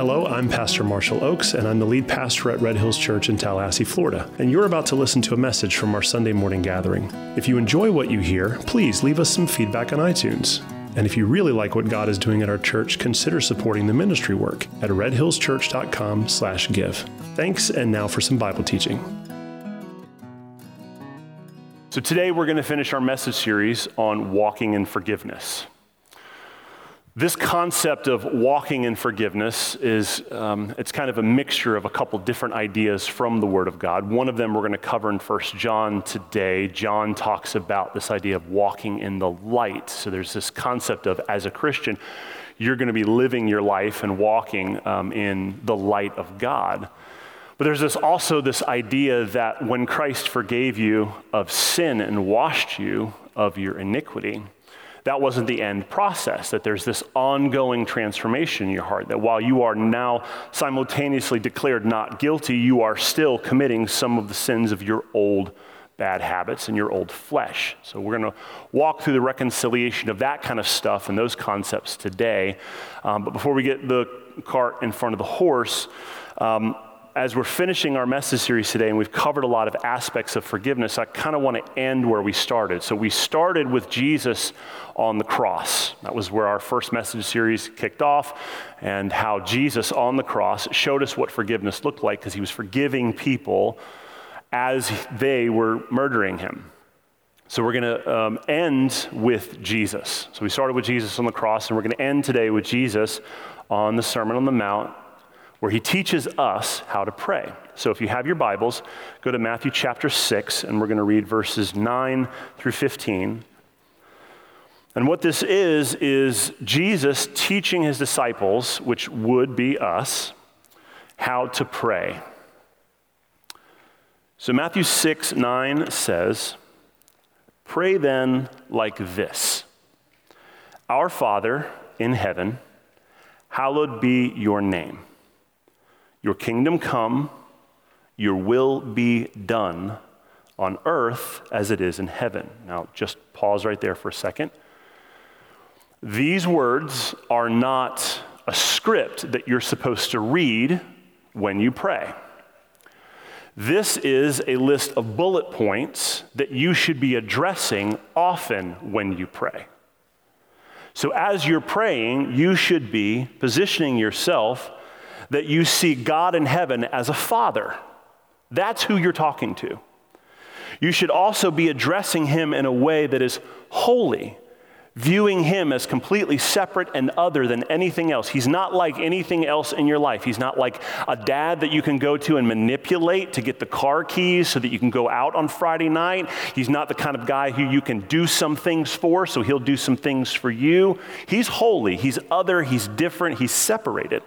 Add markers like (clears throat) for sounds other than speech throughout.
Hello, I'm Pastor Marshall Ochs, and I'm the lead pastor at Red Hills Church in Tallahassee, Florida. And you're about to listen to a message from our Sunday morning gathering. If you enjoy what you hear, please leave us some feedback on iTunes. And if you really like what God is doing at our church, consider supporting the ministry work at redhillschurch.com/give. Thanks, and now for some Bible teaching. So today we're going to finish our message series on walking in forgiveness. This concept of walking in forgiveness is um, it's kind of a mixture of a couple different ideas from the Word of God. One of them we're going to cover in First John today. John talks about this idea of walking in the light. So there's this concept of as a Christian, you're going to be living your life and walking um, in the light of God. But there's this also this idea that when Christ forgave you of sin and washed you of your iniquity, that wasn't the end process, that there's this ongoing transformation in your heart, that while you are now simultaneously declared not guilty, you are still committing some of the sins of your old bad habits and your old flesh. So we're going to walk through the reconciliation of that kind of stuff and those concepts today. Um, but before we get the cart in front of the horse, um, as we're finishing our message series today and we've covered a lot of aspects of forgiveness, I kind of want to end where we started. So we started with Jesus on the cross. That was where our first message series kicked off, and how Jesus on the cross showed us what forgiveness looked like because he was forgiving people as they were murdering him. So we're going to um, end with Jesus. So we started with Jesus on the cross, and we're going to end today with Jesus on the Sermon on the Mount where he teaches us how to pray. So if you have your Bibles, go to Matthew chapter 6, and we're going to read verses 9 through 15. And what this is, is Jesus teaching his disciples, which would be us, how to pray. So Matthew 6, 9 says, Pray then like this Our Father in heaven, hallowed be your name. Your kingdom come, your will be done on earth as it is in heaven. Now, just pause right there for a second. These words are not a script that you're supposed to read when you pray. This is a list of bullet points that you should be addressing often when you pray. So, as you're praying, you should be positioning yourself that you see God in heaven as a father. That's who you're talking to. You should also be addressing him in a way that is holy, viewing him as completely separate and other than anything else. He's not like anything else in your life. He's not like a dad that you can go to and manipulate to get the car keys so that you can go out on Friday night. He's not the kind of guy who you can do some things for, so he'll do some things for you. He's holy, he's other, he's different, he's separated.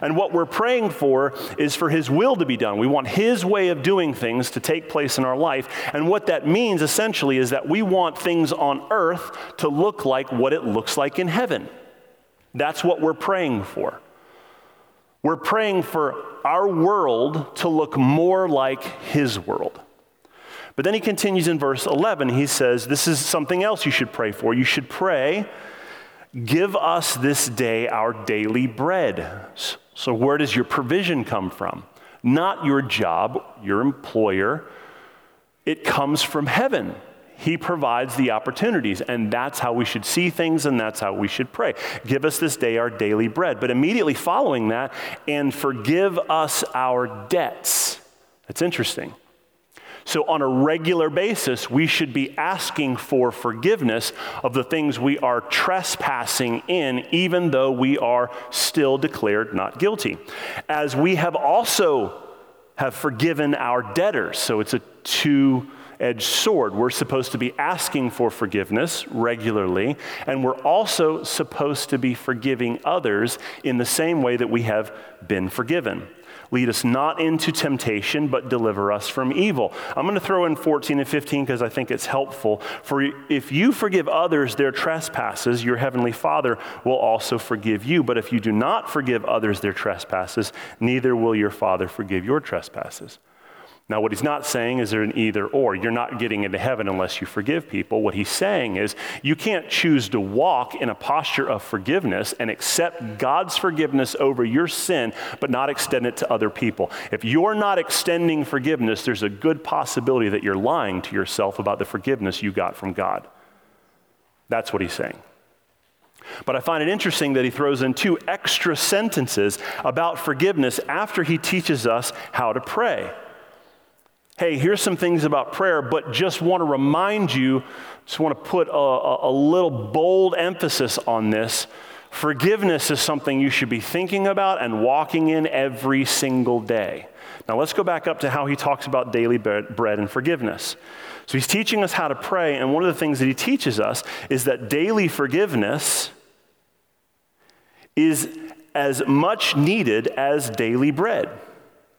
And what we're praying for is for His will to be done. We want His way of doing things to take place in our life. And what that means essentially is that we want things on earth to look like what it looks like in heaven. That's what we're praying for. We're praying for our world to look more like His world. But then he continues in verse 11. He says, This is something else you should pray for. You should pray, Give us this day our daily bread. So, where does your provision come from? Not your job, your employer. It comes from heaven. He provides the opportunities, and that's how we should see things, and that's how we should pray. Give us this day our daily bread. But immediately following that, and forgive us our debts. That's interesting. So, on a regular basis, we should be asking for forgiveness of the things we are trespassing in, even though we are still declared not guilty. As we have also have forgiven our debtors. So, it's a two edged sword. We're supposed to be asking for forgiveness regularly, and we're also supposed to be forgiving others in the same way that we have been forgiven. Lead us not into temptation, but deliver us from evil. I'm going to throw in 14 and 15 because I think it's helpful. For if you forgive others their trespasses, your heavenly Father will also forgive you. But if you do not forgive others their trespasses, neither will your Father forgive your trespasses. Now, what he's not saying is there an either or. You're not getting into heaven unless you forgive people. What he's saying is you can't choose to walk in a posture of forgiveness and accept God's forgiveness over your sin, but not extend it to other people. If you're not extending forgiveness, there's a good possibility that you're lying to yourself about the forgiveness you got from God. That's what he's saying. But I find it interesting that he throws in two extra sentences about forgiveness after he teaches us how to pray hey, here's some things about prayer, but just want to remind you, just want to put a, a, a little bold emphasis on this. Forgiveness is something you should be thinking about and walking in every single day. Now, let's go back up to how he talks about daily bread and forgiveness. So, he's teaching us how to pray, and one of the things that he teaches us is that daily forgiveness is as much needed as daily bread.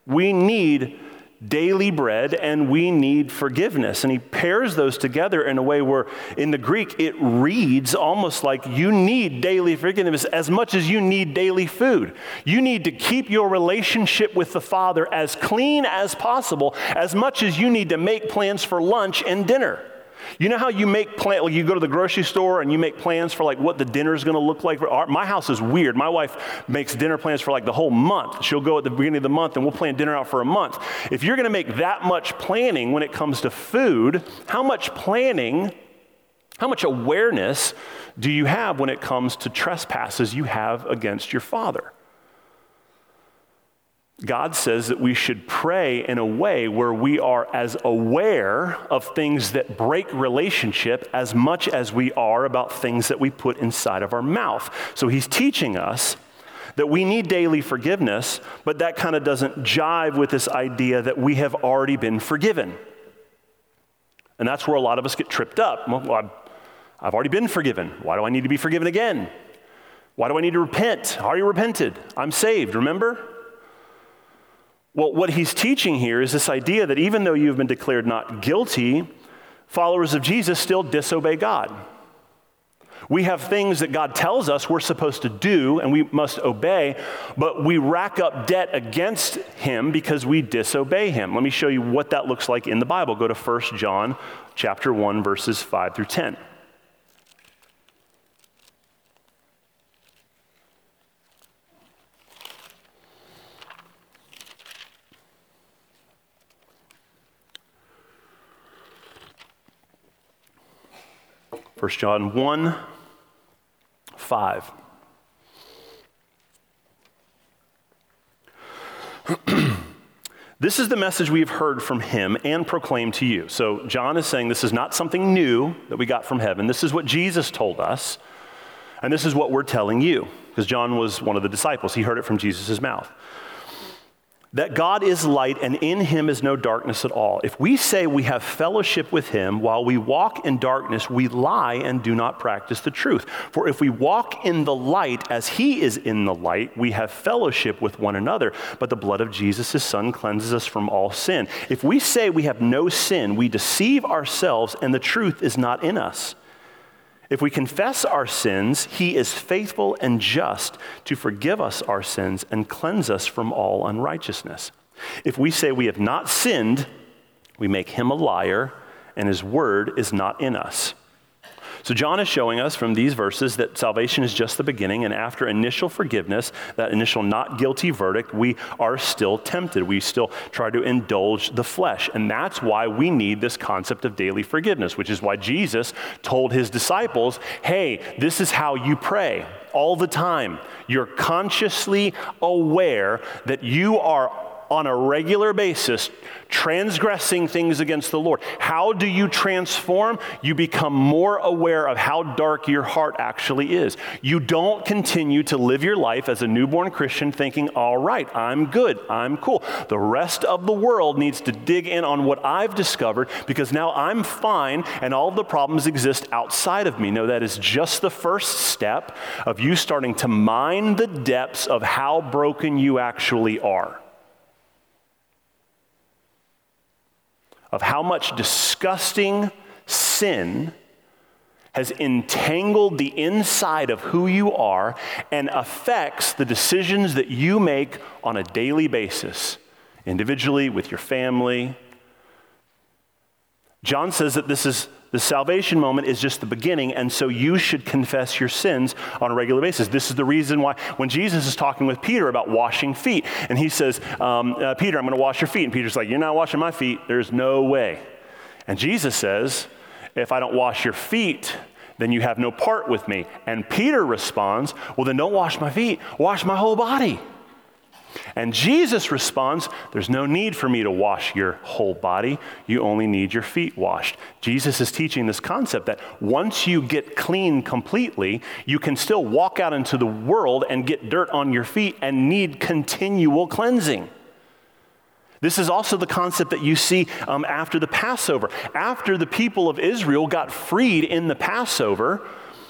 We need daily bread and we need forgiveness. And he pairs those together in a way where, in the Greek, it reads almost like you need daily forgiveness as much as you need daily food. You need to keep your relationship with the Father as clean as possible, as much as you need to make plans for lunch and dinner. You know how you make plans, like you go to the grocery store and you make plans for like what the dinner is going to look like? Our, my house is weird. My wife makes dinner plans for like the whole month. She'll go at the beginning of the month and we'll plan dinner out for a month. If you're going to make that much planning when it comes to food, how much planning, how much awareness do you have when it comes to trespasses you have against your father? God says that we should pray in a way where we are as aware of things that break relationship as much as we are about things that we put inside of our mouth. So he's teaching us that we need daily forgiveness, but that kind of doesn't jive with this idea that we have already been forgiven. And that's where a lot of us get tripped up. Well, I've, already been forgiven. Why do I need to be forgiven again? Why do I need to repent? I already repented. I'm saved, remember? Well, what he's teaching here is this idea that even though you've been declared not guilty, followers of Jesus still disobey God. We have things that God tells us we're supposed to do and we must obey, but we rack up debt against him because we disobey him. Let me show you what that looks like in the Bible. Go to 1 John chapter 1 verses 5 through 10. 1 John 1 5. (clears throat) this is the message we have heard from him and proclaimed to you. So, John is saying this is not something new that we got from heaven. This is what Jesus told us, and this is what we're telling you, because John was one of the disciples. He heard it from Jesus' mouth that God is light and in him is no darkness at all. If we say we have fellowship with him while we walk in darkness, we lie and do not practice the truth. For if we walk in the light as he is in the light, we have fellowship with one another. But the blood of Jesus, his son, cleanses us from all sin. If we say we have no sin, we deceive ourselves and the truth is not in us. If we confess our sins, he is faithful and just to forgive us our sins and cleanse us from all unrighteousness. If we say we have not sinned, we make him a liar, and his word is not in us. So, John is showing us from these verses that salvation is just the beginning, and after initial forgiveness, that initial not guilty verdict, we are still tempted. We still try to indulge the flesh. And that's why we need this concept of daily forgiveness, which is why Jesus told his disciples hey, this is how you pray all the time. You're consciously aware that you are on a regular basis transgressing things against the Lord. How do you transform? You become more aware of how dark your heart actually is. You don't continue to live your life as a newborn Christian thinking, all right, I'm good, I'm cool. The rest of the world needs to dig in on what I've discovered because now I'm fine and all the problems exist outside of me. No, that is just the first step of you starting to mine the depths of how broken you actually are. Of how much disgusting sin has entangled the inside of who you are and affects the decisions that you make on a daily basis individually, with your family. John says that this is the salvation moment is just the beginning, and so you should confess your sins on a regular basis. This is the reason why when Jesus is talking with Peter about washing feet, and he says, um, uh, Peter, I'm going to wash your feet. And Peter's like, You're not washing my feet. There's no way. And Jesus says, If I don't wash your feet, then you have no part with me. And Peter responds, Well, then don't wash my feet, wash my whole body. And Jesus responds, There's no need for me to wash your whole body. You only need your feet washed. Jesus is teaching this concept that once you get clean completely, you can still walk out into the world and get dirt on your feet and need continual cleansing. This is also the concept that you see um, after the Passover. After the people of Israel got freed in the Passover,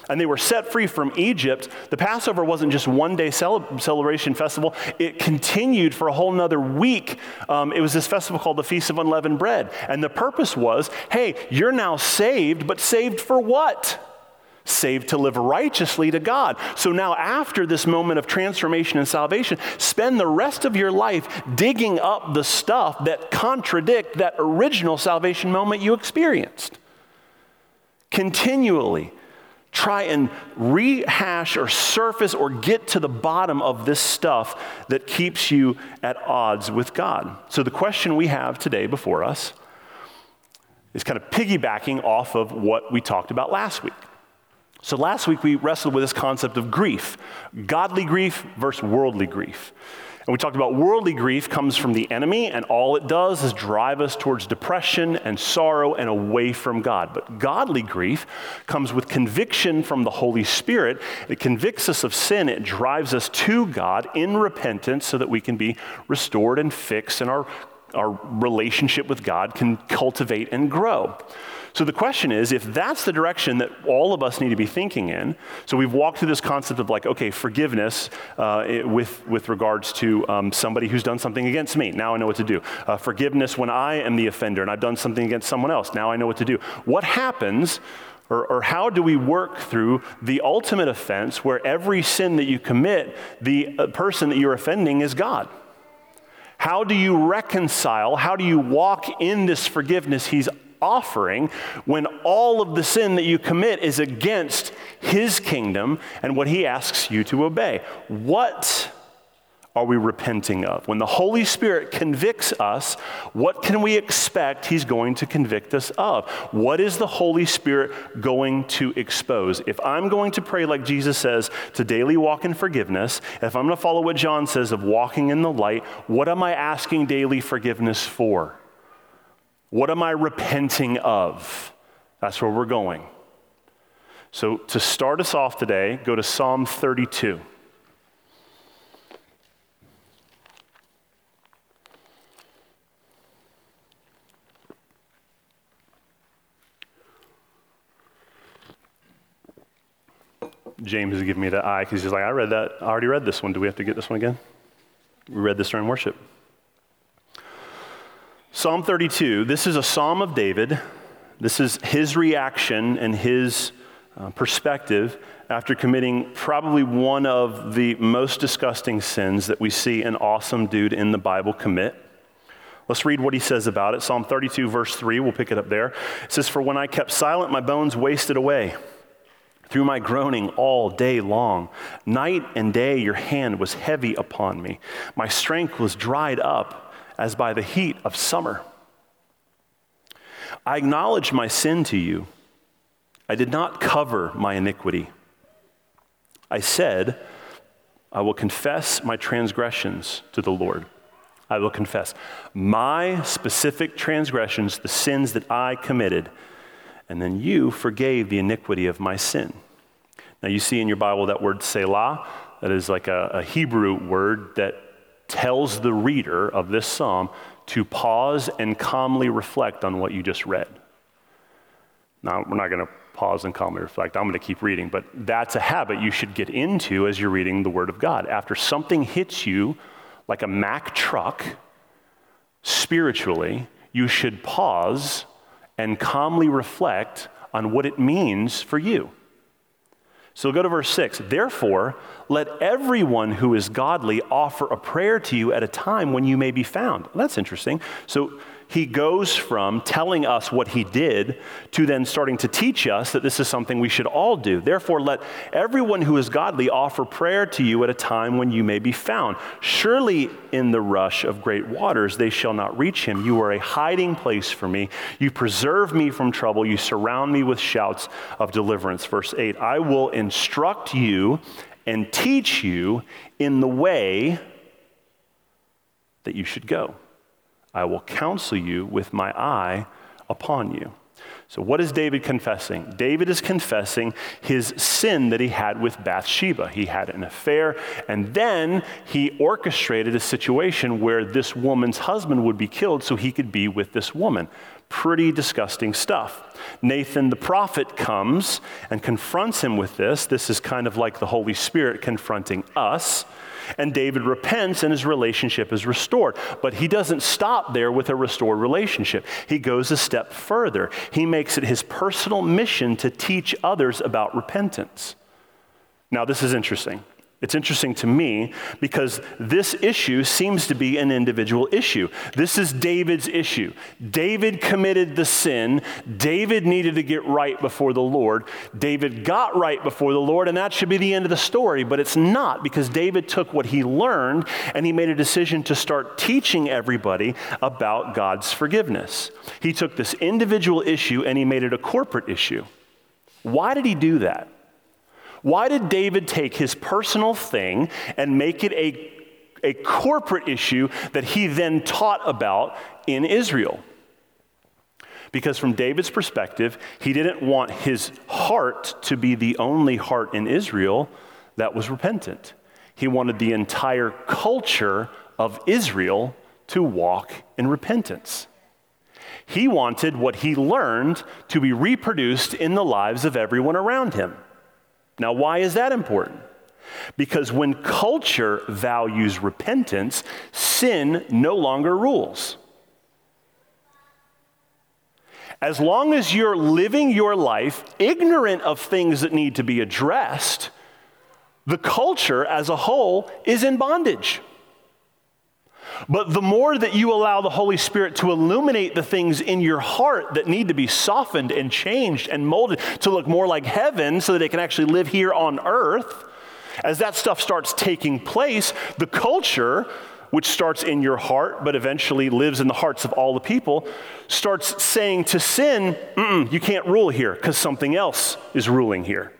and they were set free from Egypt, the Passover wasn't just one day cele- celebration festival. It continued for a whole nother week. Um, it was this festival called the Feast of Unleavened Bread. And the purpose was hey, you're now saved, but saved for what? Saved to live righteously to God. So now, after this moment of transformation and salvation, spend the rest of your life digging up the stuff that contradict that original salvation moment you experienced. Continually try and rehash or surface or get to the bottom of this stuff that keeps you at odds with God. So, the question we have today before us is kind of piggybacking off of what we talked about last week. So, last week we wrestled with this concept of grief godly grief versus worldly grief. And we talked about worldly grief comes from the enemy, and all it does is drive us towards depression and sorrow and away from God. But godly grief comes with conviction from the Holy Spirit. It convicts us of sin, it drives us to God in repentance so that we can be restored and fixed, and our, our relationship with God can cultivate and grow. So the question is if that's the direction that all of us need to be thinking in, so we've walked through this concept of like, okay, forgiveness uh, with, with regards to um, somebody who's done something against me. Now I know what to do. Uh, forgiveness when I am the offender and I've done something against someone else. Now I know what to do. What happens? Or, or, how do we work through the ultimate offense where every sin that you commit, the uh, person that you're offending is God? How do you reconcile? How do you walk in this forgiveness He's offering when all of the sin that you commit is against his kingdom and what he asks you to obey. What are we repenting of? When the Holy Spirit convicts us, what can we expect He's going to convict us of? What is the Holy Spirit going to expose? If I'm going to pray like Jesus says to daily walk in forgiveness, if I'm going to follow what John says of walking in the light, what am I asking daily forgiveness for? What am I repenting of? That's where we're going. So, to start us off today, go to Psalm 32. James is giving me the eye because he's like, I read that, I already read this one. Do we have to get this one again? We read this during worship. Psalm 32, this is a psalm of David. This is his reaction and his uh, perspective after committing probably one of the most disgusting sins that we see an awesome dude in the Bible commit. Let's read what he says about it. Psalm 32, verse 3, we'll pick it up there. It says, For when I kept silent, my bones wasted away through my groaning all day long. Night and day, your hand was heavy upon me. My strength was dried up as by the heat of summer. I acknowledge my sin to you. I did not cover my iniquity. I said, I will confess my transgressions to the Lord. I will confess my specific transgressions, the sins that I committed, and then you forgave the iniquity of my sin. Now, you see in your Bible that word Selah, that is like a, a Hebrew word that tells the reader of this psalm to pause and calmly reflect on what you just read. Now, we're not going to pause and calmly reflect. I'm going to keep reading, but that's a habit you should get into as you're reading the Word of God. After something hits you like a Mack truck, spiritually, you should pause and calmly reflect on what it means for you. So go to verse 6. Therefore, let everyone who is godly offer a prayer to you at a time when you may be found. That's interesting. So he goes from telling us what he did to then starting to teach us that this is something we should all do. Therefore, let everyone who is godly offer prayer to you at a time when you may be found. Surely in the rush of great waters they shall not reach him. You are a hiding place for me. You preserve me from trouble. You surround me with shouts of deliverance. Verse 8 I will instruct you and teach you in the way that you should go. I will counsel you with my eye upon you. So, what is David confessing? David is confessing his sin that he had with Bathsheba. He had an affair, and then he orchestrated a situation where this woman's husband would be killed so he could be with this woman. Pretty disgusting stuff. Nathan the prophet comes and confronts him with this. This is kind of like the Holy Spirit confronting us. And David repents and his relationship is restored. But he doesn't stop there with a restored relationship. He goes a step further. He makes it his personal mission to teach others about repentance. Now, this is interesting. It's interesting to me because this issue seems to be an individual issue. This is David's issue. David committed the sin. David needed to get right before the Lord. David got right before the Lord, and that should be the end of the story. But it's not because David took what he learned and he made a decision to start teaching everybody about God's forgiveness. He took this individual issue and he made it a corporate issue. Why did he do that? Why did David take his personal thing and make it a, a corporate issue that he then taught about in Israel? Because from David's perspective, he didn't want his heart to be the only heart in Israel that was repentant. He wanted the entire culture of Israel to walk in repentance. He wanted what he learned to be reproduced in the lives of everyone around him. Now, why is that important? Because when culture values repentance, sin no longer rules. As long as you're living your life ignorant of things that need to be addressed, the culture as a whole is in bondage. But the more that you allow the Holy Spirit to illuminate the things in your heart that need to be softened and changed and molded to look more like heaven so that it can actually live here on earth, as that stuff starts taking place, the culture, which starts in your heart but eventually lives in the hearts of all the people, starts saying to sin, you can't rule here because something else is ruling here.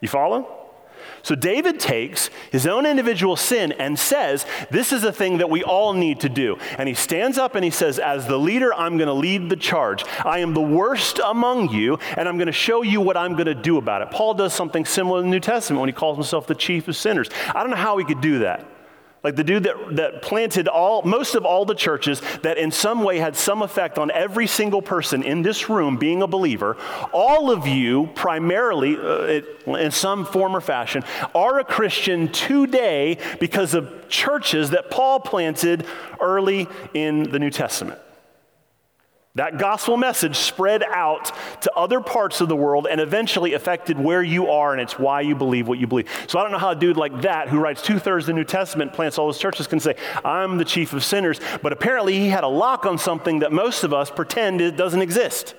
You follow? So David takes his own individual sin and says, This is a thing that we all need to do. And he stands up and he says, As the leader, I'm going to lead the charge. I am the worst among you, and I'm going to show you what I'm going to do about it. Paul does something similar in the New Testament when he calls himself the chief of sinners. I don't know how he could do that. Like the dude that, that planted all, most of all the churches that in some way had some effect on every single person in this room being a believer, all of you, primarily uh, in some form or fashion, are a Christian today because of churches that Paul planted early in the New Testament. That gospel message spread out to other parts of the world and eventually affected where you are, and it's why you believe what you believe. So I don't know how a dude like that, who writes two thirds of the New Testament, plants all those churches, can say, I'm the chief of sinners. But apparently he had a lock on something that most of us pretend it doesn't exist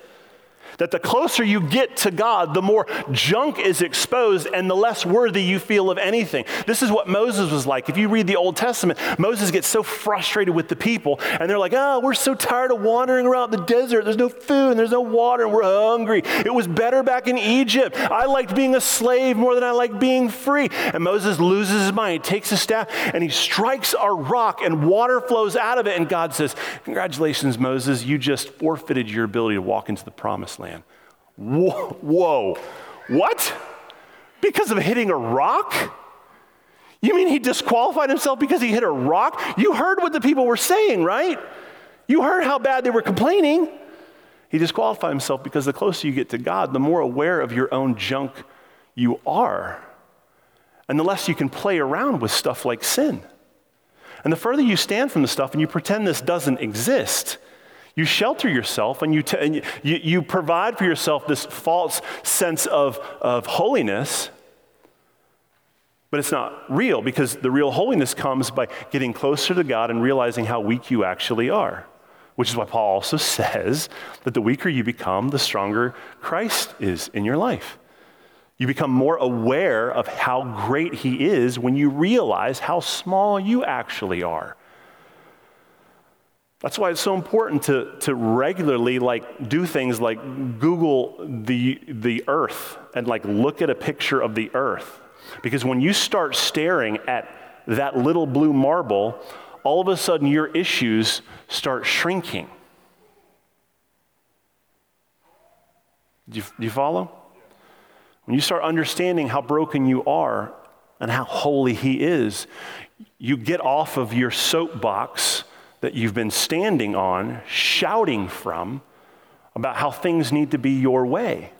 that the closer you get to God, the more junk is exposed and the less worthy you feel of anything. This is what Moses was like. If you read the Old Testament, Moses gets so frustrated with the people, and they're like, oh, we're so tired of wandering around the desert. There's no food and there's no water, and we're hungry. It was better back in Egypt. I liked being a slave more than I liked being free. And Moses loses his mind. He takes his staff and he strikes a rock, and water flows out of it. And God says, Congratulations, Moses, you just forfeited your ability to walk into the promised land. Whoa, whoa. What? Because of hitting a rock? You mean he disqualified himself because he hit a rock? You heard what the people were saying, right? You heard how bad they were complaining. He disqualified himself because the closer you get to God, the more aware of your own junk you are. And the less you can play around with stuff like sin. And the further you stand from the stuff and you pretend this doesn't exist, you shelter yourself and you, t- and you, you provide for yourself this false sense of, of holiness, But it's not real because the real holiness comes by getting closer to God and realizing how weak you actually are. Which is why Paul also (laughs) says that the weaker you become, the stronger Christ is in your life. You become more aware of how great He is when you realize how small you actually are. That's why it's so important to, to regularly like do things like Google the, the earth and like look at a picture of the earth. Because when you start staring at that little blue marble, all of a sudden your issues start shrinking. Do you, do you follow? When you start understanding how broken you are and how holy He is, you get off of your soapbox that you've been standing on, shouting from about how things need to be your way.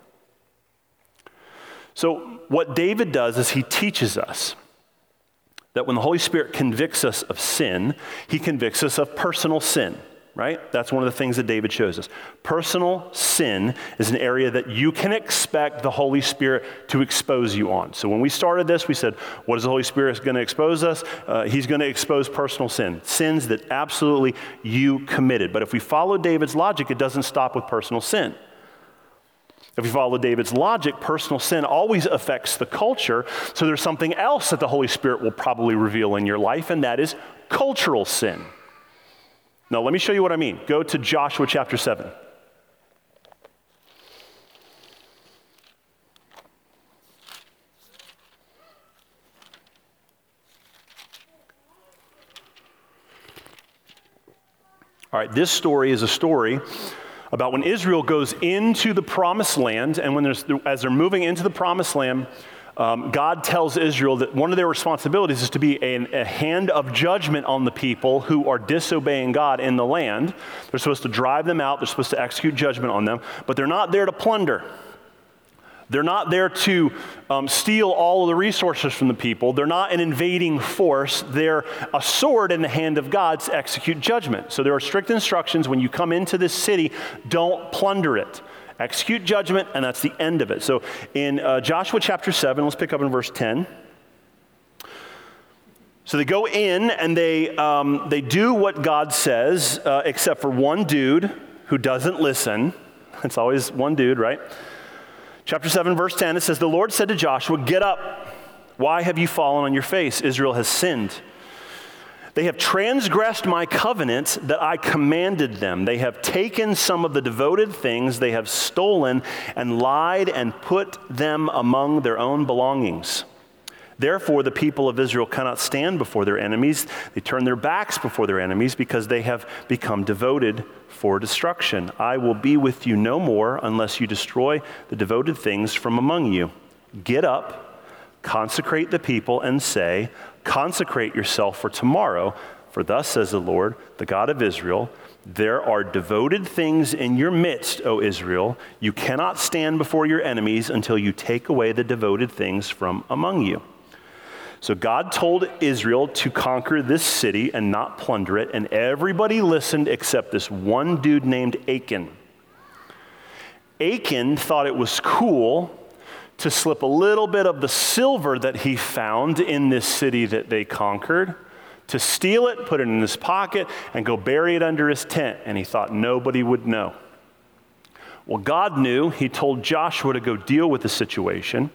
So, what David does is he teaches us that when the Holy Spirit convicts us of sin, he convicts us of personal sin right? That's one of the things that David shows us. Personal sin is an area that you can expect the Holy Spirit to expose you on. So when we started this, we said, what is the Holy Spirit going to expose us? Uh, he's going to expose personal sin, sins that absolutely you committed. But if we follow David's logic, it doesn't stop with personal sin. If we follow David's logic, personal sin always affects the culture. So there's something else that the Holy Spirit will probably reveal in your life, and that is cultural sin. Now, let me show you what I mean. Go to Joshua chapter 7. All right, this story is a story about when Israel goes into the promised land, and when there's, as they're moving into the promised land, um, God tells Israel that one of their responsibilities is to be a, a hand of judgment on the people who are disobeying God in the land. They're supposed to drive them out, they're supposed to execute judgment on them, but they're not there to plunder. They're not there to um, steal all of the resources from the people. They're not an invading force. They're a sword in the hand of God to execute judgment. So there are strict instructions when you come into this city, don't plunder it execute judgment, and that's the end of it. So in uh, Joshua chapter 7, let's pick up in verse 10. So they go in and they, um, they do what God says, uh, except for one dude who doesn't listen. (laughs) It's always one dude, right? Chapter 7, verse 10, it says, The Lord said to Joshua, Get up. Why have you fallen on your face? Israel has sinned. They have transgressed my covenant that I commanded them. They have taken some of the devoted things they have stolen and lied and put them among their own belongings. Therefore, the people of Israel cannot stand before their enemies. They turn their backs before their enemies because they have become devoted for destruction. I will be with you no more unless you destroy the devoted things from among you. Get up, consecrate the people, and say, Consecrate yourself for tomorrow, for thus says the Lord, the God of Israel, there are devoted things in your midst, O Israel. You cannot stand before your enemies until you take away the devoted things from among you. So God told Israel to conquer this city and not plunder it, and everybody listened except this one dude named Achan. Achan thought it was cool to slip a little bit of the silver that he found in this city that they conquered, to steal it, put it in his pocket, and go bury it under his tent. And he thought nobody would know. Well, God knew. He told Joshua to go deal with the situation.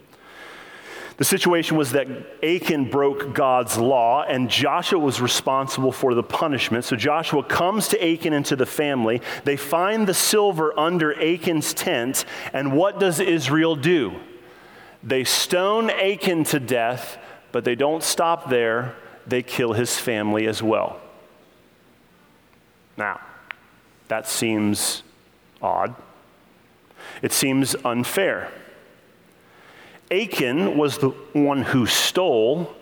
The situation was that Achan broke God's law, and Joshua was responsible for the punishment. So Joshua comes to Achan into the family. They find the silver under Achan's tent, and what does Israel do? They stone Achan to death, but they don't stop there. They kill his family as well. Now, that seems odd. It seems unfair. Achan was the one who stole.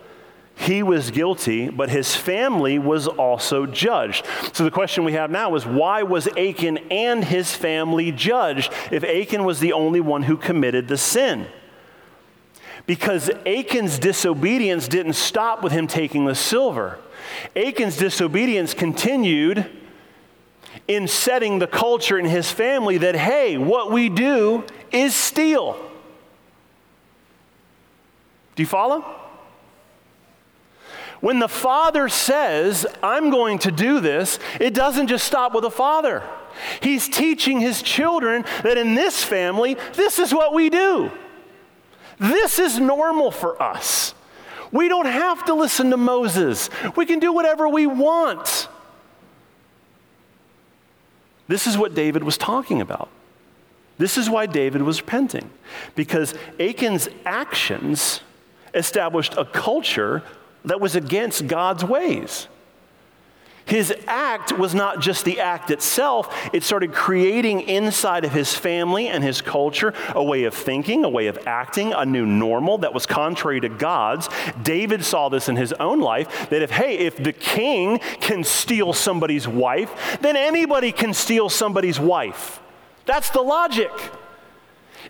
He was guilty, but his family was also judged. So the question we have now is why was Achan and his family judged if Achan was the only one who committed the sin? Because Achan's disobedience didn't stop with him taking the silver. Achan's disobedience continued in setting the culture in his family that, hey, what we do is steal. Do you follow? When the father says, I'm going to do this, it doesn't just stop with the father. He's teaching his children that in this family, this is what we do. This is normal for us. We don't have to listen to Moses, we can do whatever we want. This is what David was talking about. This is why David was repenting, because Achan's actions established a culture that was against God's ways. His act was not just the act itself, it started creating inside of his family and his culture a way of thinking, a way of acting, a new normal that was contrary to God's. David saw this in his own life that if, hey, if the king can steal somebody's wife, then anybody can steal somebody's wife. That's the logic.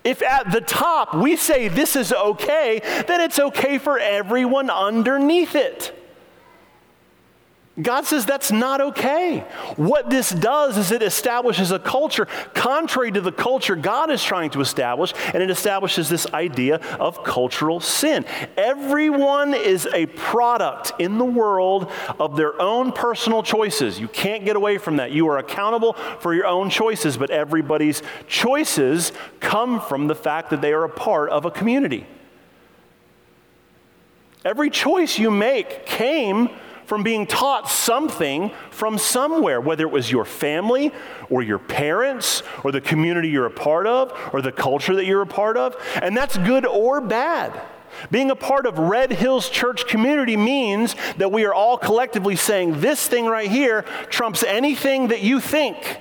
If at the top we say this is okay, then it's okay for everyone underneath it. God says that's not okay. What this does is it establishes a culture contrary to the culture God is trying to establish, and it establishes this idea of cultural sin. Everyone is a product in the world of their own personal choices. You can't get away from that. You are accountable for your own choices, but everybody's choices come from the fact that they are a part of a community. Every choice you make came from being taught something from somewhere, whether it was your family or your parents or the community you're a part of or the culture that you're a part of. And that's good or bad. Being a part of Red Hills Church community means that we are all collectively saying this thing right here trumps anything that you think.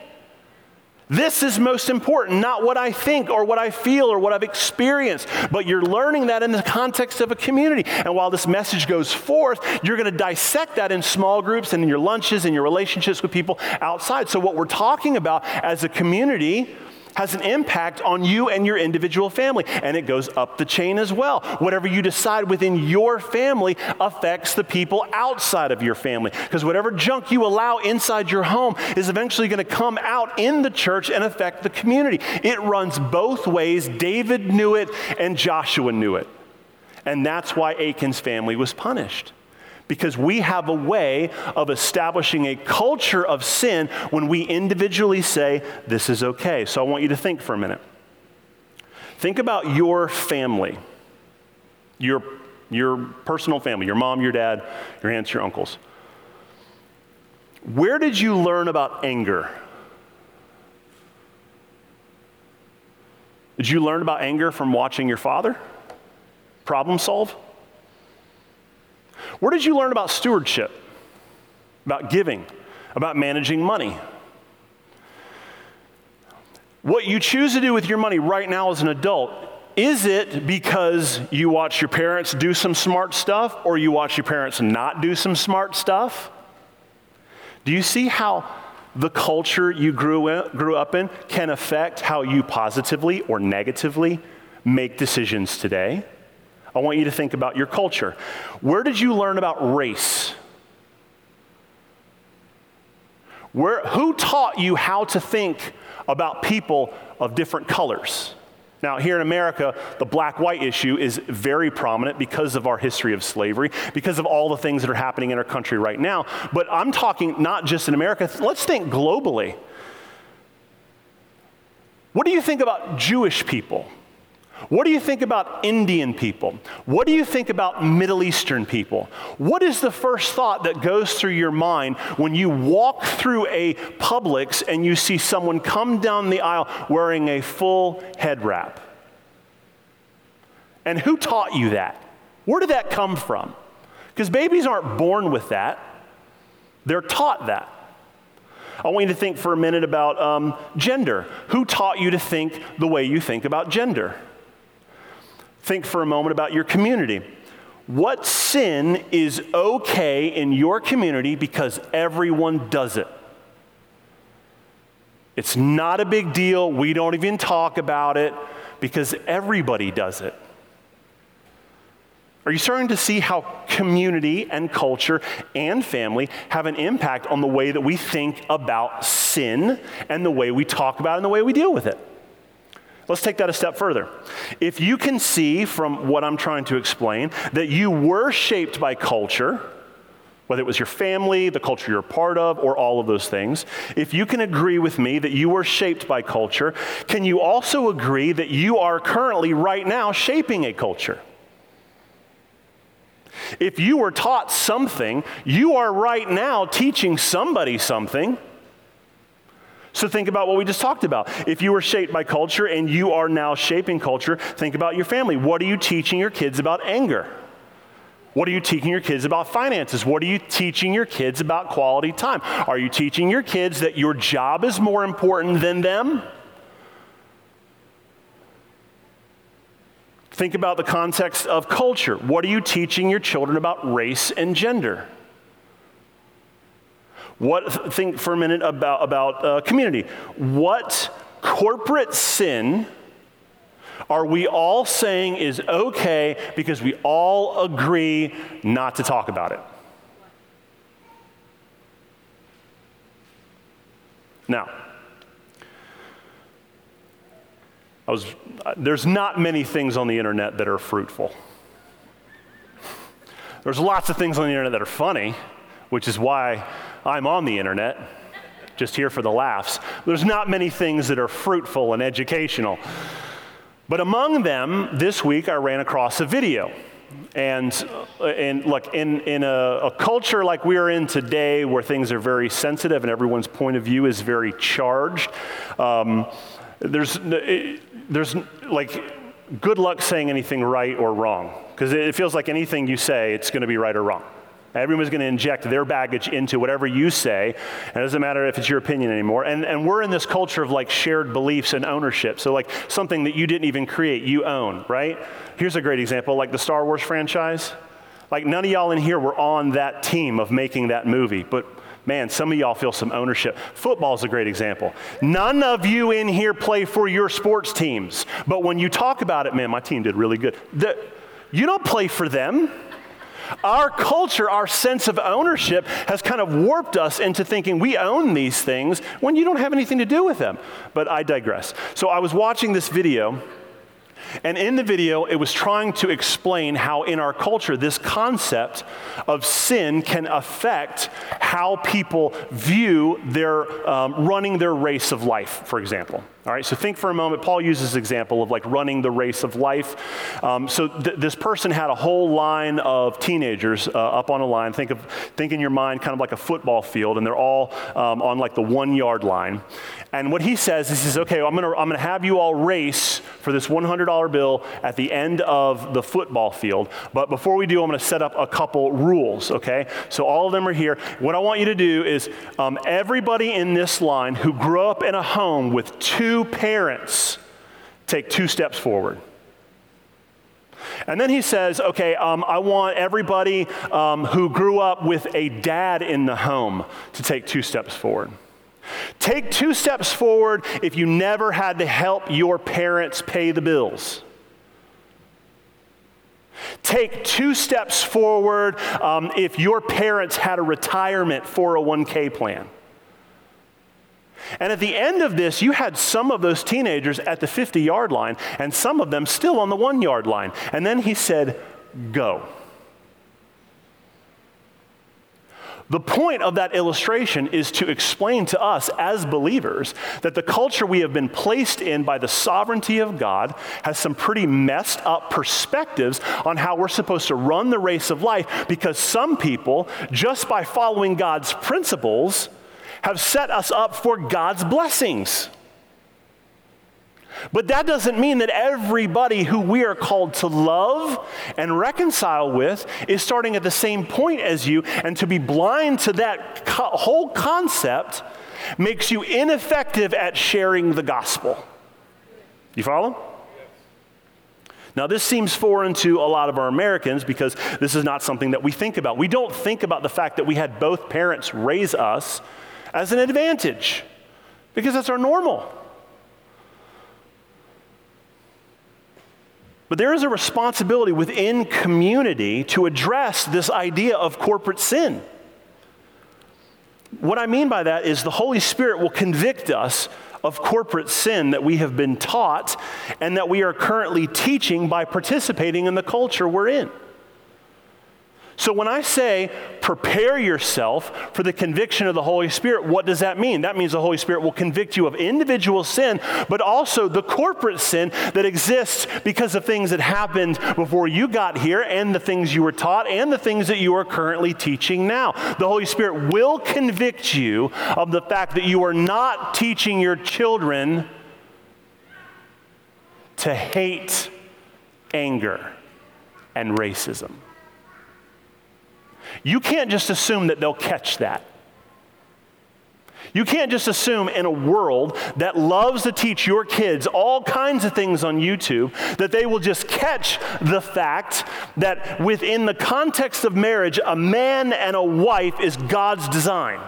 This is most important, not what I think or what I feel or what I've experienced, but you're learning that in the context of a community. And while this message goes forth, you're going to dissect that in small groups and in your lunches and your relationships with people outside. So, what we're talking about as a community has an impact on you and your individual family. And it goes up the chain as well. Whatever you decide within your family affects the people outside of your family. Because whatever junk you allow inside your home is eventually going to come out in the church and affect the community. It runs both ways. David knew it, and Joshua knew it. And that's why Achan's family was punished because we have a way of establishing a culture of sin when we individually say, This is okay. So I want you to think for a minute. Think about your family, your, your personal family, your mom, your dad, your aunts, your uncles. Where did you learn about anger? Did you learn about anger from watching your father problem solve? Where did you learn about stewardship, about giving, about managing money? What you choose to do with your money right now as an adult, is it because you watch your parents do some smart stuff or you watch your parents not do some smart stuff? Do you see how the culture you grew, in, grew up in can affect how you positively or negatively make decisions today? I want you to think about your culture. Where did you learn about race? Where, who taught you how to think about people of different colors? Now, here in America, the black white issue is very prominent because of our history of slavery, because of all the things that are happening in our country right now. But I'm talking not just in America, let's think globally. What do you think about Jewish people? What do you think about Indian people? What do you think about Middle Eastern people? What is the first thought that goes through your mind when you walk through a Publix and you see someone come down the aisle wearing a full head wrap? And who taught you that? Where did that come from? Because babies aren't born with that, they're taught that. I want you to think for a minute about um, gender. Who taught you to think the way you think about gender? Think for a moment about your community. What sin is okay in your community because everyone does it? It's not a big deal. We don't even talk about it because everybody does it. Are you starting to see how community and culture and family have an impact on the way that we think about sin and the way we talk about it and the way we deal with it? Let's take that a step further. If you can see from what I'm trying to explain that you were shaped by culture, whether it was your family, the culture you're part of, or all of those things, if you can agree with me that you were shaped by culture, can you also agree that you are currently, right now, shaping a culture? If you were taught something, you are right now teaching somebody something. So think about what we just talked about. If you were shaped by culture and you are now shaping culture, think about your family. What are you teaching your kids about anger? What are you teaching your kids about finances? What are you teaching your kids about quality time? Are you teaching your kids that your job is more important than them? Think about the context of culture. What are you teaching your children about race and gender? What, think for a minute about, about uh, community. What corporate sin are we all saying is okay because we all agree not to talk about it? Now, I was, there's not many things on the internet that are fruitful. There's lots of things on the internet that are funny, which is why I'm on the internet, just here for the laughs. There's not many things that are fruitful and educational. But among them, this week I ran across a video. And, uh, and look, in, in a, a, culture like we are in today, where things are very sensitive and everyone's point of view is very charged, um, there's, there's like good luck saying anything right or wrong, because it feels like anything you say, it's going to be right or wrong. Everyone's going to inject their baggage into whatever you say. And it doesn't matter if it's your opinion anymore. And, and we're in this culture of like shared beliefs and ownership. So, like something that you didn't even create, you own, right? Here's a great example like the Star Wars franchise. Like, none of y'all in here were on that team of making that movie, but man, some of y'all feel some ownership. Football is a great example. None of you in here play for your sports teams, but when you talk about it, man, my team did really good. The, you don't play for them. Our culture, our sense of ownership has kind of warped us into thinking we own these things when you don't have anything to do with them. But I digress. So I was watching this video. And in the video, it was trying to explain how, in our culture, this concept of sin can affect how people view their um, running their race of life, for example. All right, so think for a moment. Paul uses example of like running the race of life. Um, so th- this person had a whole line of teenagers uh, up on a line. Think of think in your mind kind of like a football field, and they're all um, on like the one yard line. And what he says is, he says, okay, I'm gonna I'm gonna have you all race for this $100 bill at the end of the football field. But before we do, I'm gonna set up a couple rules. Okay, so all of them are here. What I want you to do is um, everybody in this line who grew up in a home with two parents take two steps forward. And then he says, okay, um, I want everybody um, who grew up with a dad in the home to take two steps forward. Take two steps forward if you never had to help your parents pay the bills. Take two steps forward um, if your parents had a retirement 401k plan. And at the end of this, you had some of those teenagers at the 50 yard line and some of them still on the one yard line. And then he said, Go. The point of that illustration is to explain to us as believers that the culture we have been placed in by the sovereignty of God has some pretty messed up perspectives on how we're supposed to run the race of life because some people, just by following God's principles, have set us up for God's blessings. But that doesn't mean that everybody who we are called to love and reconcile with is starting at the same point as you, and to be blind to that co- whole concept makes you ineffective at sharing the gospel. You follow? Now, this seems foreign to a lot of our Americans because this is not something that we think about. We don't think about the fact that we had both parents raise us as an advantage because that's our normal. But there is a responsibility within community to address this idea of corporate sin. What I mean by that is the Holy Spirit will convict us of corporate sin that we have been taught and that we are currently teaching by participating in the culture we're in. So when I say prepare yourself for the conviction of the Holy Spirit, what does that mean? That means the Holy Spirit will convict you of individual sin, but also the corporate sin that exists because of things that happened before you got here and the things you were taught and the things that you are currently teaching now. The Holy Spirit will convict you of the fact that you are not teaching your children to hate anger and racism. You can't just assume that they'll catch that. You can't just assume in a world that loves to teach your kids all kinds of things on YouTube that they will just catch the fact that within the context of marriage, a man and a wife is God's design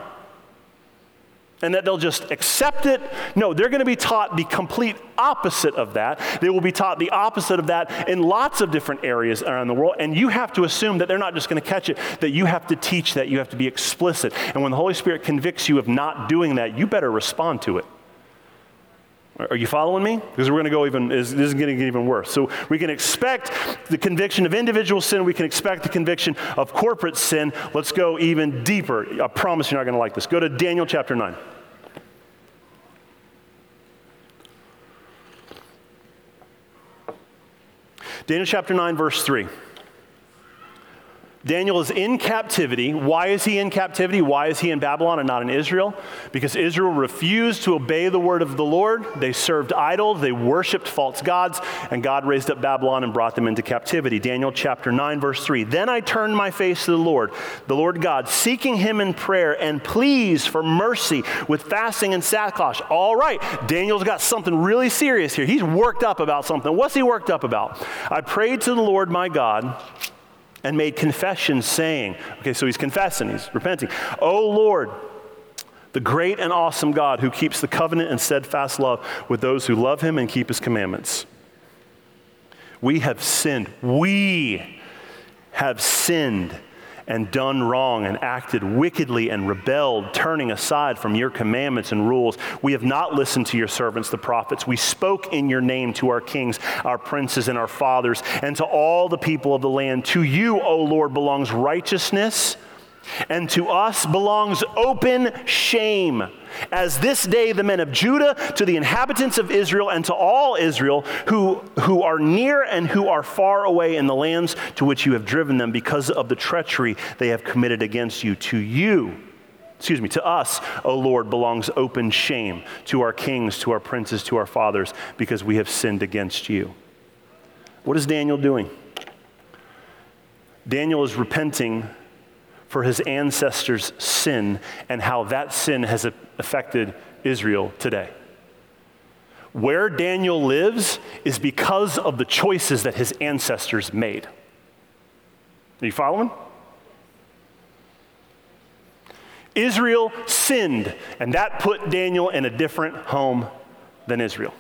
and that they'll just accept it. No, they're going to be taught the complete opposite of that. They will be taught the opposite of that in lots of different areas around the world. And you have to assume that they're not just going to catch it, that you have to teach that, you have to be explicit. And when the Holy Spirit convicts you of not doing that, you better respond to it. Are you following me? Because we're going to go even, this is going to get even worse. So we can expect the conviction of individual sin. We can expect the conviction of corporate sin. Let's go even deeper. I promise you're not going to like this. Go to Daniel chapter 9. Daniel chapter 9, verse 3. Daniel is in captivity. Why is he in captivity? Why is he in Babylon and not in Israel? Because Israel refused to obey the word of the Lord. They served idols, they worshiped false gods, and God raised up Babylon and brought them into captivity. Daniel chapter 9, verse 3. Then I turned my face to the Lord, the Lord God, seeking him in prayer and pleas for mercy with fasting and sackcloth. All right, Daniel's got something really serious here. He's worked up about something. What's he worked up about? I prayed to the Lord my God and made confession, saying, Okay, so he's confessing, he's repenting. Oh Lord, the great and awesome God who keeps the covenant and steadfast love with those who love him and keep his commandments. We have sinned. We have sinned and done wrong and acted wickedly and rebelled, turning aside from your commandments and rules. We have not listened to your servants, the prophets. We spoke in your name to our kings, our princes, and our fathers, and to all the people of the land. To you, O Lord, belongs righteousness and to us belongs open shame. As this day the men of Judah, to the inhabitants of Israel, and to all Israel who, who are near and who are far away in the lands to which you have driven them because of the treachery they have committed against you. To you, excuse me, to us, O Lord, belongs open shame, to our kings, to our princes, to our fathers, because we have sinned against you. What is Daniel doing? Daniel is repenting for his ancestors' sin and how that sin has affected Israel today. Where Daniel lives is because of the choices that his ancestors made. Are you following? Israel sinned, and that put Daniel in a different home than Israel.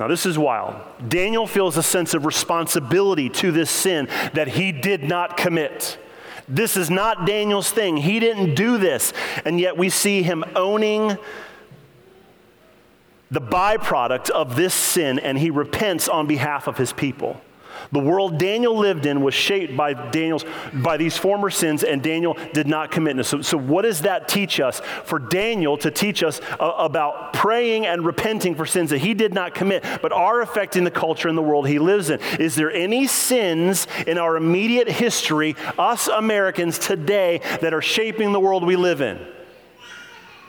Now, this is wild. Daniel feels a sense of responsibility to this sin that he did not commit. This is not Daniel's thing. He didn't do this. And yet we see him owning the byproduct of this sin, and he repents on behalf of his people. The world Daniel lived in was shaped by Daniel's by these former sins, and Daniel did not commit. So, so what does that teach us? For Daniel to teach us uh, about praying and repenting for sins that he did not commit, but are affecting the culture and the world he lives in. Is there any sins in our immediate history, us Americans today, that are shaping the world we live in?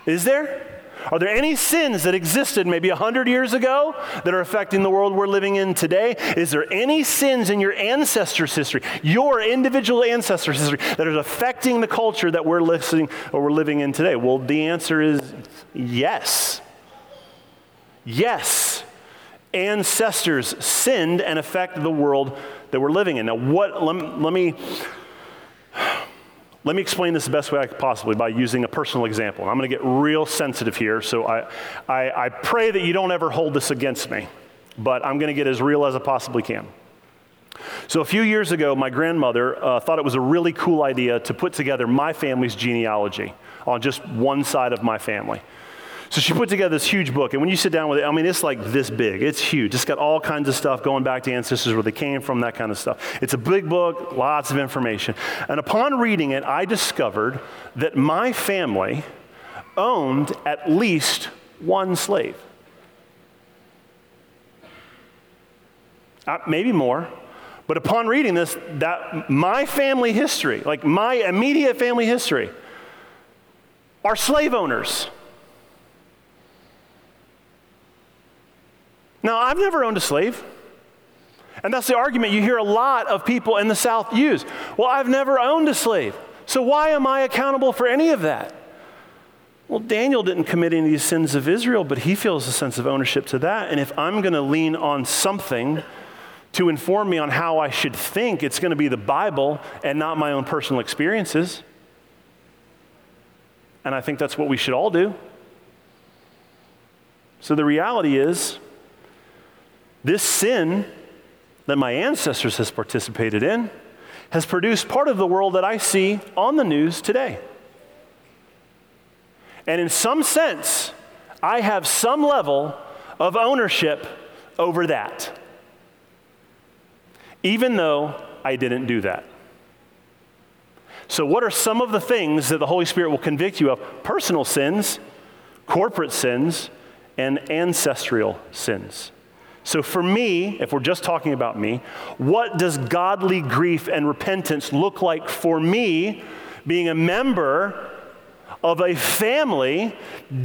Is there? Are there any sins that existed maybe 100 years ago that are affecting the world we're living in today? Is there any sins in your ancestors' history, your individual ancestors' history, that is affecting the culture that we're listening or we're living in today? Well, the answer is yes. Yes. Ancestors sinned and affect the world that we're living in. Now, what, let, let me let me explain this the best way I could possibly by using a personal example. I'm going to get real sensitive here, so I, I, I pray that you don't ever hold this against me, but I'm going to get as real as I possibly can. So, a few years ago, my grandmother uh, thought it was a really cool idea to put together my family's genealogy on just one side of my family. So she put together this huge book, and when you sit down with it, I mean, it's like this big. It's huge. It's got all kinds of stuff going back to ancestors, where they came from, that kind of stuff. It's a big book, lots of information. And upon reading it, I discovered that my family owned at least one slave. Uh, maybe more. But upon reading this, that my family history, like my immediate family history, are slave owners. Now, I've never owned a slave. And that's the argument you hear a lot of people in the South use. Well, I've never owned a slave. So why am I accountable for any of that? Well, Daniel didn't commit any of these sins of Israel, but he feels a sense of ownership to that. And if I'm going to lean on something to inform me on how I should think, it's going to be the Bible and not my own personal experiences. And I think that's what we should all do. So the reality is, this sin that my ancestors has participated in has produced part of the world that I see on the news today. And in some sense, I have some level of ownership over that, even though I didn't do that. So, what are some of the things that the Holy Spirit will convict you of? Personal sins, corporate sins, and ancestral sins. So, for me, if we're just talking about me, what does godly grief and repentance look like for me being a member of a family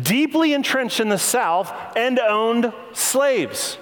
deeply entrenched in the South and owned slaves?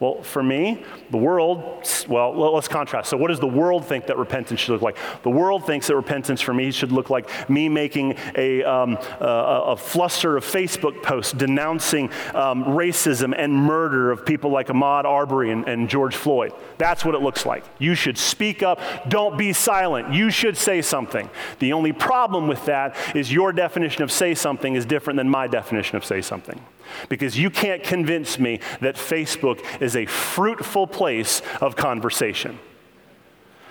Well, for me, the world, well, let's contrast. So, what does the world think that repentance should look like? The world thinks that repentance for me should look like me making a, um, a, a fluster of Facebook posts denouncing um, racism and murder of people like Ahmaud Arbery and, and George Floyd. That's what it looks like. You should speak up. Don't be silent. You should say something. The only problem with that is your definition of say something is different than my definition of say something. Because you can't convince me that Facebook is a fruitful place of conversation.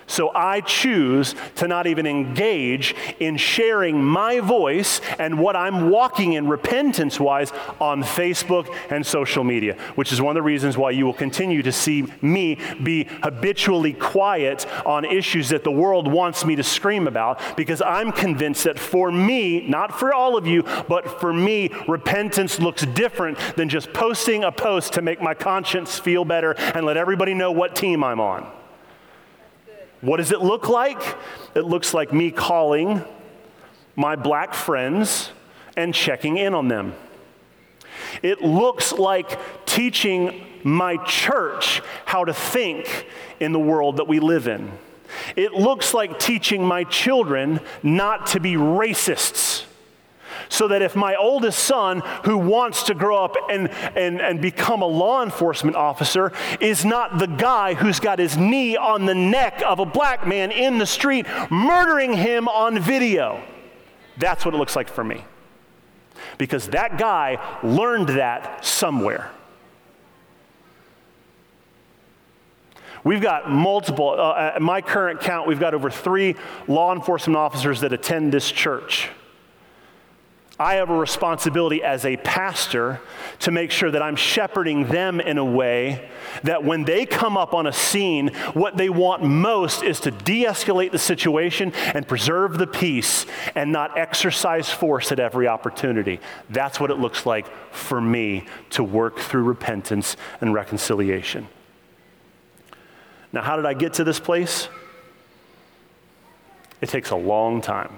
So I choose to not even engage in sharing my voice and what I'm walking in repentance wise on Facebook and social media, which is one of the reasons why you will continue to see me be habitually quiet on issues that the world wants me to scream about because I'm convinced that for me, not for all of you, but for me, repentance looks different than just posting a post to make my conscience feel better and let everybody know what team I'm on. What does it look like? It looks like me calling my black friends and checking in on them. It looks like teaching my church how to think in the world that we live in. It looks like teaching my children not to be racists so that if my oldest son, who wants to grow up and, and, and become a law enforcement officer, is not the guy who's got his knee on the neck of a black man in the street, murdering him on video. That's what it looks like for me. Because that guy learned that somewhere. We've got multiple, uh, at my current count, we've got over three law enforcement officers that attend this church. I have a responsibility as a pastor to make sure that I'm shepherding them in a way that when they come up on a scene, what they want most is to de escalate the situation and preserve the peace and not exercise force at every opportunity. That's what it looks like for me to work through repentance and reconciliation. Now, how did I get to this place? It takes a long time.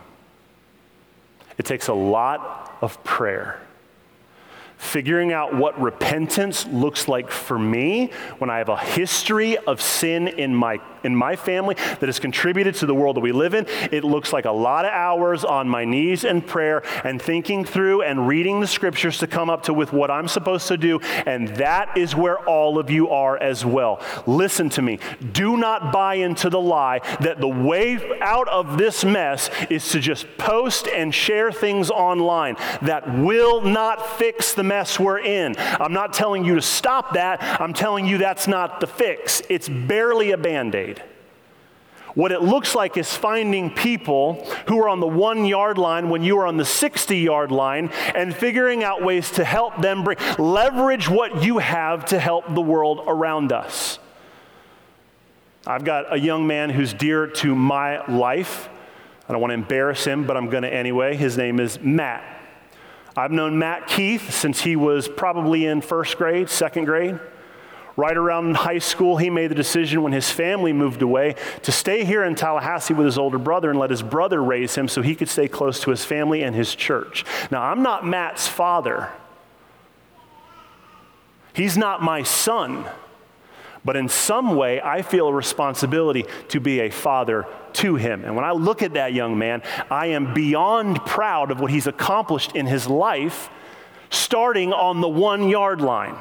It takes a lot of prayer. Figuring out what repentance looks like for me when I have a history of sin in my, in my family that has contributed to the world that we live in. It looks like a lot of hours on my knees in prayer and thinking through and reading the scriptures to come up to with what I'm supposed to do. And that is where all of you are as well. Listen to me. Do not buy into the lie that the way out of this mess is to just post and share things online. That will not fix the mess we're in. I'm not telling you to stop that. I'm telling you that's not the fix. It's barely a band aid. What it looks like is finding people who are on the one yard line when you are on the 60 yard line and figuring out ways to help them bring, leverage what you have to help the world around us. I've got a young man who's dear to my life. I don't want to embarrass him, but I'm going to anyway. His name is Matt. I've known Matt Keith since he was probably in first grade, second grade. Right around high school, he made the decision when his family moved away to stay here in Tallahassee with his older brother and let his brother raise him so he could stay close to his family and his church. Now, I'm not Matt's father, he's not my son. But in some way, I feel a responsibility to be a father to him. And when I look at that young man, I am beyond proud of what he's accomplished in his life, starting on the one yard line.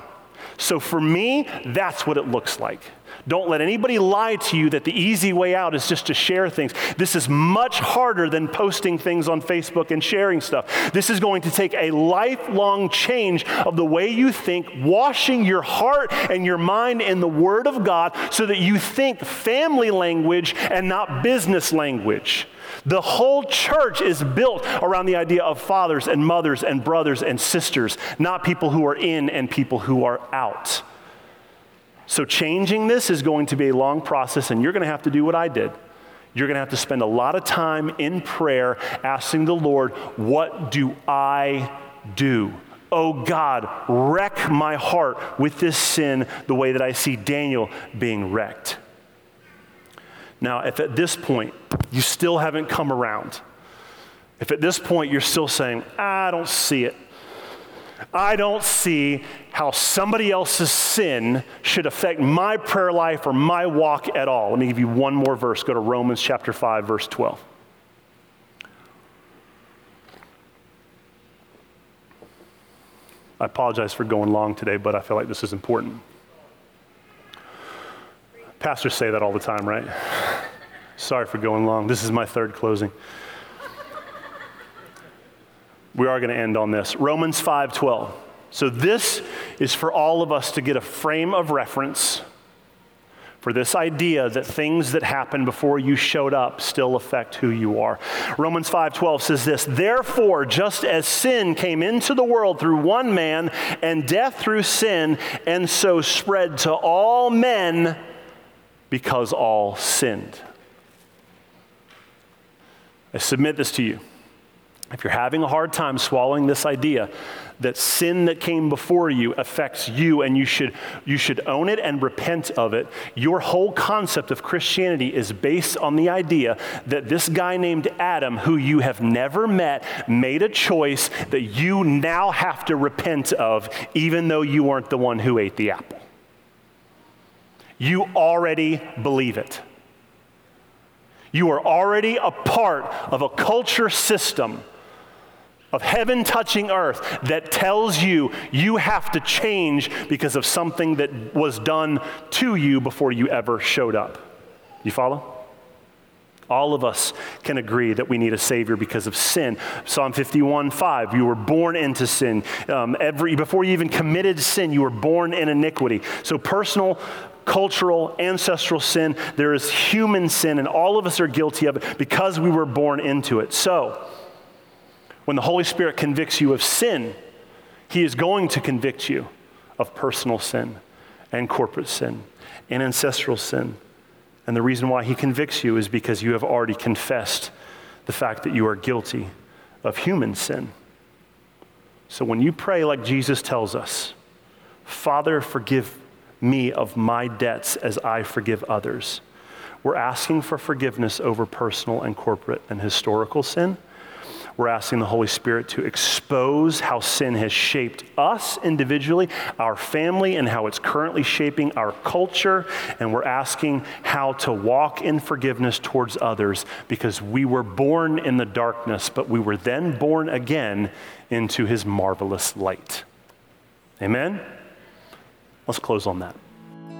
So for me, that's what it looks like. Don't let anybody lie to you that the easy way out is just to share things. This is much harder than posting things on Facebook and sharing stuff. This is going to take a lifelong change of the way you think, washing your heart and your mind in the Word of God so that you think family language and not business language. The whole church is built around the idea of fathers and mothers and brothers and sisters, not people who are in and people who are out. So, changing this is going to be a long process, and you're going to have to do what I did. You're going to have to spend a lot of time in prayer asking the Lord, What do I do? Oh God, wreck my heart with this sin the way that I see Daniel being wrecked. Now, if at this point you still haven't come around, if at this point you're still saying, I don't see it, I don't see how somebody else's sin should affect my prayer life or my walk at all. Let me give you one more verse. Go to Romans chapter 5, verse 12. I apologize for going long today, but I feel like this is important. Pastors say that all the time, right? Sorry for going long. This is my third closing. We are going to end on this. Romans 5:12. So this is for all of us to get a frame of reference for this idea that things that happened before you showed up still affect who you are. Romans 5:12 says this, "Therefore, just as sin came into the world through one man and death through sin, and so spread to all men because all sinned." I submit this to you. If you're having a hard time swallowing this idea that sin that came before you affects you and you should, you should own it and repent of it, your whole concept of Christianity is based on the idea that this guy named Adam, who you have never met, made a choice that you now have to repent of, even though you weren't the one who ate the apple. You already believe it. You are already a part of a culture system of heaven touching earth that tells you you have to change because of something that was done to you before you ever showed up. You follow? All of us can agree that we need a Savior because of sin. Psalm 51 5, you were born into sin. Um, every, before you even committed sin, you were born in iniquity. So, personal cultural, ancestral sin, there is human sin, and all of us are guilty of it because we were born into it. So, when the Holy Spirit convicts you of sin, He is going to convict you of personal sin and corporate sin and ancestral sin. And the reason why He convicts you is because you have already confessed the fact that you are guilty of human sin. So when you pray like Jesus tells us, Father, forgive me of my debts as I forgive others. We're asking for forgiveness over personal and corporate and historical sin. We're asking the Holy Spirit to expose how sin has shaped us individually, our family, and how it's currently shaping our culture. And we're asking how to walk in forgiveness towards others because we were born in the darkness, but we were then born again into his marvelous light. Amen? Let's close on that.